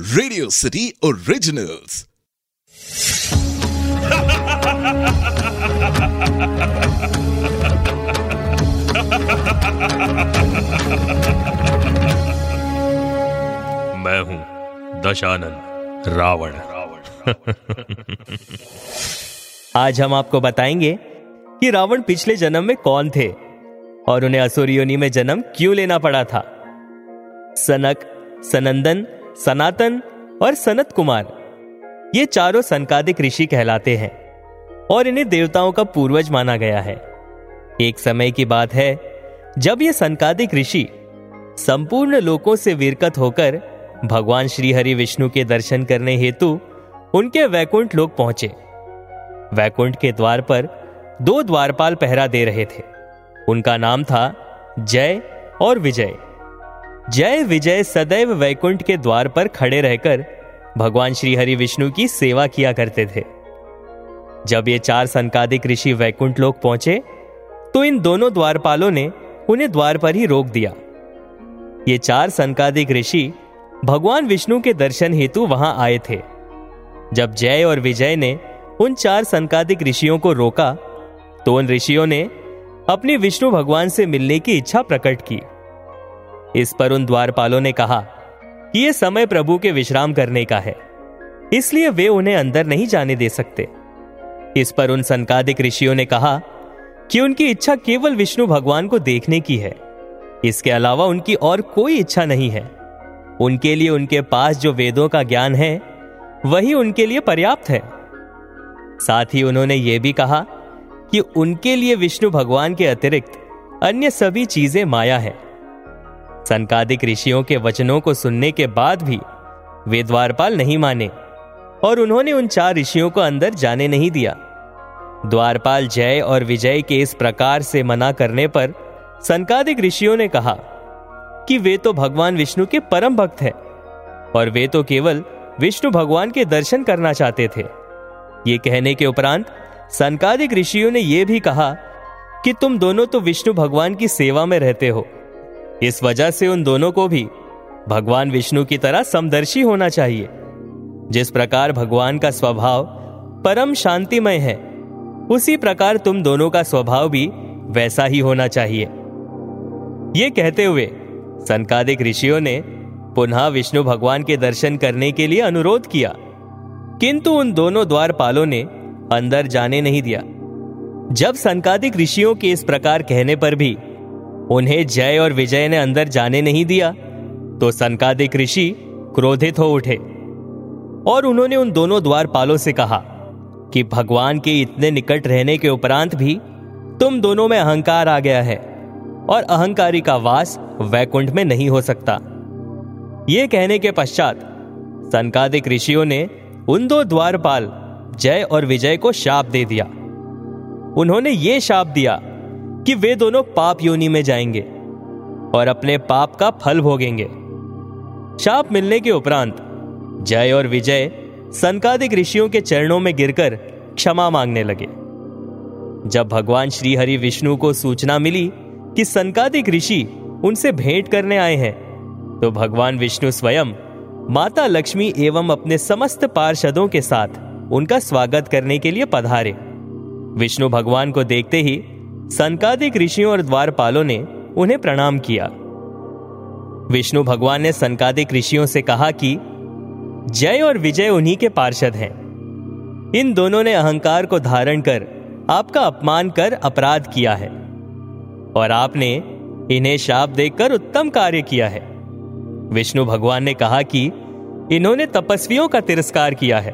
Radio city originals मैं हूँ दशानन रावण। आज हम आपको बताएँगे कि रावण पिछले जन्म में कौन थे और उन्हें असुर योनि में जन्म क्यों लेना पड़ा था। सनक सनंदन सनातन और सनत कुमार। ये चारों सनकादिक ऋषि कहलाते हैं और इन्हें देवताओं का पूर्वज माना गया है। एक समय की बात है, जब ये सनकादिक ऋषि संपूर्ण लोकों से विरकत होकर भगवान श्री हरि विष्णु के दर्शन करने हेतु उनके वैकुंठ लोक पहुँचे। वैकुंठ के द्वार पर दो द्वारपाल पहरा दे रहे थे। उनका नाम था जय और विजय। जय विजय सदैव वैकुंठ के द्वार पर खड़े रहकर भगवान श्री हरि विष्णु की सेवा किया करते थे। जब ये चार संकादिक ऋषि वैकुंठ लोक पहुँचे तो इन दोनों द्वारपालों ने उन्हें द्वार पर ही रोक दिया। ये चार संकादिक ऋषि भगवान विष्णु के दर्शन हेतु वहाँ आए थे। जब जय और विजय ने उन चार संकादिक ऋषियों को रोका तो उन ऋषियों ने अपनी विष्णु भगवान से मिलने की इच्छा प्रकट की। इस पर उन द्वारपालों ने कहा कि यह समय प्रभु के विश्राम करने का है, इसलिए वे उन्हें अंदर नहीं जाने दे सकते। इस पर उन संकादिक ऋषियों ने कहा कि उनकी इच्छा केवल विष्णु भगवान को देखने की है, इसके अलावा उनकी और कोई इच्छा नहीं है। उनके लिए उनके पास जो वेदों का ज्ञान है, वही उनके लिए पर्याप्त है। साथ ही उन्होंने ये भी कहा कि उनके लिए विष्णु भगवान के अतिरिक्त अन्य सभी चीज़ें माया है। संकादिक ऋषियों के वचनों को सुनने के बाद भी वे द्वारपाल नहीं माने और उन्होंने उन चार ऋषियों को अंदर जाने नहीं दिया। द्वारपाल जय और विजय के इस प्रकार से मना करने पर संकादिक ऋषियों ने कहा कि वे तो भगवान विष्णु के परम भक्त हैं और वे तो केवल विष्णु भगवान के दर्शन करना चाहते थे। ये कहने के उपरांत संकादिक ऋषियों ने यह भी कहा कि तुम दोनों तो विष्णु भगवान की सेवा में रहते हो। इस वजह से उन दोनों को भी भगवान विष्णु की तरह समदर्शी होना चाहिए। जिस प्रकार भगवान का स्वभाव परम शांतिमय है, उसी प्रकार तुम दोनों का स्वभाव भी वैसा ही होना चाहिए। ये कहते हुए संकादिक ऋषियों ने पुनः विष्णु भगवान के दर्शन करने के लिए अनुरोध किया, किंतु उन दोनों द्वारपालों ने अंदर जाने नहीं दिया। जब संकादिक ऋषियों के इस प्रकार कहने पर भी उन्हें जय और विजय ने अंदर जाने नहीं दिया तो संकादिक ऋषि क्रोधित हो उठे और उन्होंने उन दोनों द्वारपालों से कहा कि भगवान के इतने निकट रहने के उपरांत भी तुम दोनों में अहंकार आ गया है और अहंकारी का वास वैकुंठ में नहीं हो सकता। यह कहने के पश्चात संकादिक ऋषियों ने उन दो द्वारपाल जय और विजय को शाप दे दिया। उन्होंने ये शाप दिया कि वे दोनों पाप योनि में जाएँगे और अपने पाप का फल भोगेंगे। शाप मिलने के उपरांत जय और विजय संकादिक ऋषियों के चरणों में गिरकर क्षमा मांगने लगे। जब भगवान श्री हरि विष्णु को सूचना मिली कि संकादिक ऋषि उनसे भेंट करने आए हैं तो भगवान विष्णु स्वयं माता लक्ष्मी एवं अपने समस्त पार्षदों के साथ उनका स्वागत करने के लिए पधारे। विष्णु भगवान को देखते ही संकादिक ऋषियों और द्वारपालों ने उन्हें प्रणाम किया। विष्णु भगवान ने संकादिक ऋषियों से कहा कि, जय और विजय उन्हीं के पार्षद हैं। इन दोनों ने अहंकार को धारण कर आपका अपमान कर अपराध किया है। और आपने इन्हें शाप देकर उत्तम कार्य किया है। विष्णु भगवान ने कहा कि, इन्होंने तपस्वियों का तिरस्कार किया है,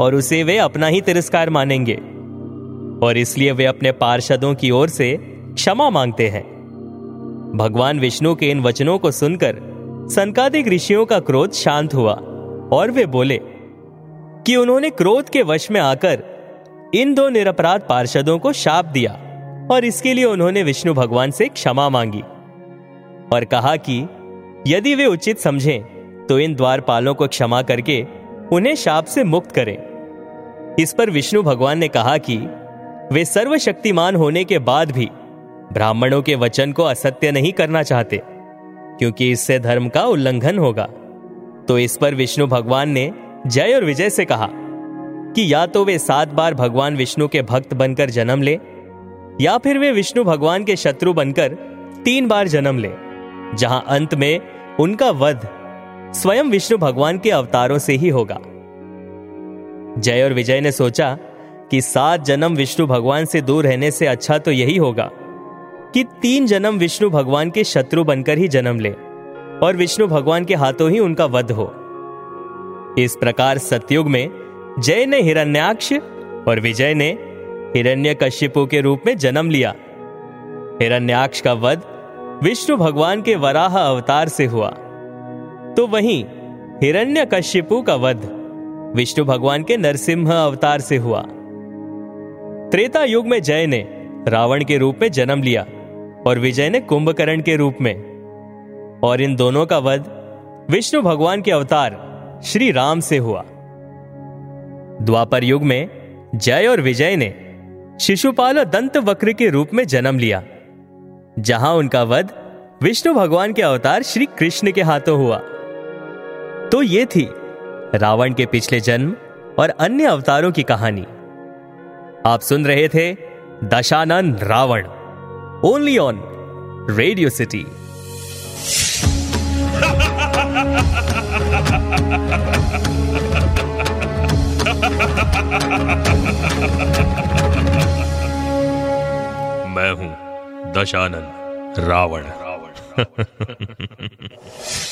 और उसे वे अपना ही तिरस्कार मानेंगे। और इसलिए वे अपने पार्षदों की ओर से क्षमा मांगते हैं। भगवान विष्णु के इन वचनों को सुनकर संकादिक ऋषियों का क्रोध शांत हुआ और वे बोले कि उन्होंने क्रोध के वश में आकर इन दो निरपराध पार्षदों को शाप दिया और इसके लिए उन्होंने विष्णु भगवान से क्षमा मांगी और कहा कि यदि वे उचित समझें तो इन द्वारपालों को क्षमा करके उन्हें शाप से मुक्त करें। इस पर विष्णु भगवान ने कहा कि वे सर्वशक्तिमान होने के बाद भी ब्राह्मणों के वचन को असत्य नहीं करना चाहते, क्योंकि इससे धर्म का उल्लंघन होगा। तो इस पर विष्णु भगवान ने जय और विजय से कहा कि या तो वे सात बार भगवान विष्णु के भक्त बनकर जन्म ले, या फिर वे विष्णु भगवान के शत्रु बनकर तीन बार जन्म ले, जहाँ अंत में उनका वध स्वयं विष्णु भगवान के अवतारों से ही होगा। जय और विजय ने सोचा कि सात जन्म विष्णु भगवान से दूर रहने से अच्छा तो यही होगा कि तीन जन्म विष्णु भगवान के शत्रु बनकर ही जन्म ले और विष्णु भगवान के हाथों ही उनका वध हो। इस प्रकार सतयुग में जय ने हिरण्याक्ष और विजय ने हिरण्य कश्यपु के रूप में जन्म लिया। हिरण्याक्ष का वध विष्णु भगवान के वराह अवतार से हुआ। तो वहीं हिरण्य कश्यपु का वध विष्णु भगवान के नरसिंह अवतार से हुआ। त्रेता युग में जय ने रावण के रूप में जन्म लिया और विजय ने कुंभकर्ण के रूप में। और इन दोनों का वध विष्णु भगवान के अवतार श्री राम से हुआ। द्वापर युग में जय और विजय ने शिशुपाल और दंत वक्र के रूप में जन्म लिया, जहाँ उनका वध विष्णु भगवान के अवतार श्री कृष्ण के हाथों हुआ। तो ये थी रावण के पिछले जन्म और अन्य अवतारों की कहानी। आप सुन रहे थे Dashanan Ravan only on Radio City मैं हूँ दशानन रावण रावण।